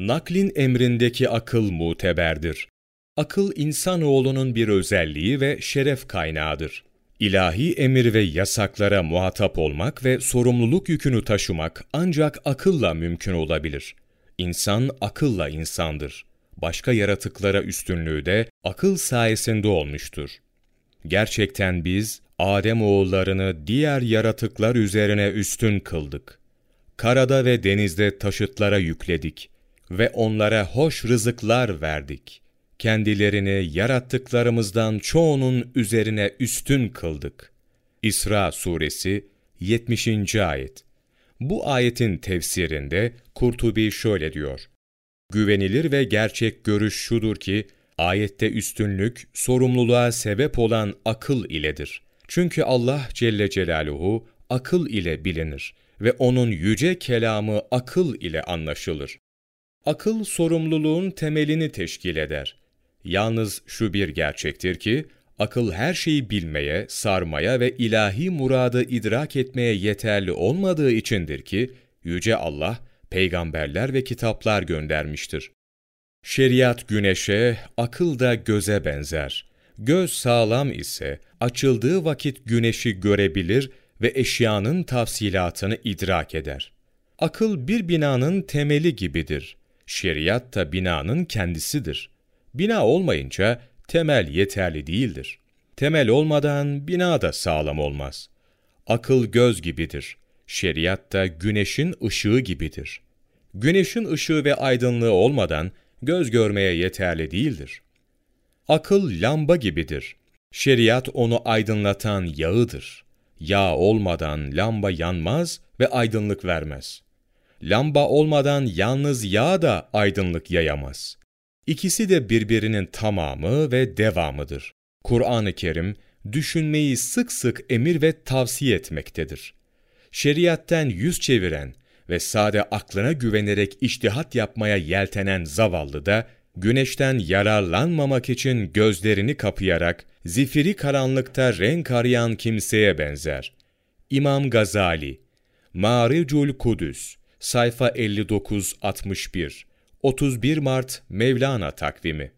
Naklin emrindeki akıl muteberdir. Akıl insanoğlunun bir özelliği ve şeref kaynağıdır. İlahi emir ve yasaklara muhatap olmak ve sorumluluk yükünü taşımak ancak akılla mümkün olabilir. İnsan akılla insandır. Başka yaratıklara üstünlüğü de akıl sayesinde olmuştur. Gerçekten biz Adem oğullarını diğer yaratıklar üzerine üstün kıldık. Karada ve denizde taşıtlara yükledik ve onlara hoş rızıklar verdik. Kendilerini yarattıklarımızdan çoğunun üzerine üstün kıldık. İsra suresi 70. ayet. Bu ayetin tefsirinde Kurtubi şöyle diyor. Güvenilir ve gerçek görüş şudur ki, ayette üstünlük, sorumluluğa sebep olan akıl iledir. Çünkü Allah Celle Celaluhu akıl ile bilinir ve O'nun yüce kelamı akıl ile anlaşılır. Akıl sorumluluğun temelini teşkil eder. Yalnız şu bir gerçektir ki, akıl her şeyi bilmeye, sarmaya ve ilahi muradı idrak etmeye yeterli olmadığı içindir ki, Yüce Allah, peygamberler ve kitaplar göndermiştir. Şeriat güneşe, akıl da göze benzer. Göz sağlam ise, açıldığı vakit güneşi görebilir ve eşyanın tafsilatını idrak eder. Akıl bir binanın temeli gibidir. Şeriat da binanın kendisidir. Bina olmayınca temel yeterli değildir. Temel olmadan bina da sağlam olmaz. Akıl göz gibidir. Şeriat da güneşin ışığı gibidir. Güneşin ışığı ve aydınlığı olmadan göz görmeye yeterli değildir. Akıl lamba gibidir. Şeriat onu aydınlatan yağıdır. Yağ olmadan lamba yanmaz ve aydınlık vermez. Lamba olmadan yalnız yağ da aydınlık yayamaz. İkisi de birbirinin tamamı ve devamıdır. Kur'an-ı Kerim, düşünmeyi sık sık emir ve tavsiye etmektedir. Şeriatten yüz çeviren ve sade aklına güvenerek iştihat yapmaya yeltenen zavallı da, güneşten yararlanmamak için gözlerini kapayarak, zifiri karanlıkta renk arayan kimseye benzer. İmam Gazali, Maricul Kudüs, sayfa 59-61, 31 Mart Mevlana takvimi